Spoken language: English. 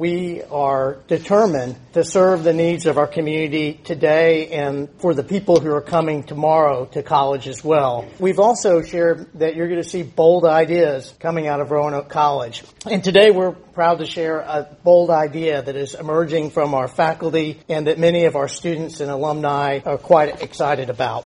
we are determined to serve the needs of our community today and for the people who are coming tomorrow to college as well. We've also shared that you're going to see bold ideas coming out of Roanoke College. And today we're proud to share a bold idea that is emerging from our faculty and that many of our students and alumni are quite excited about.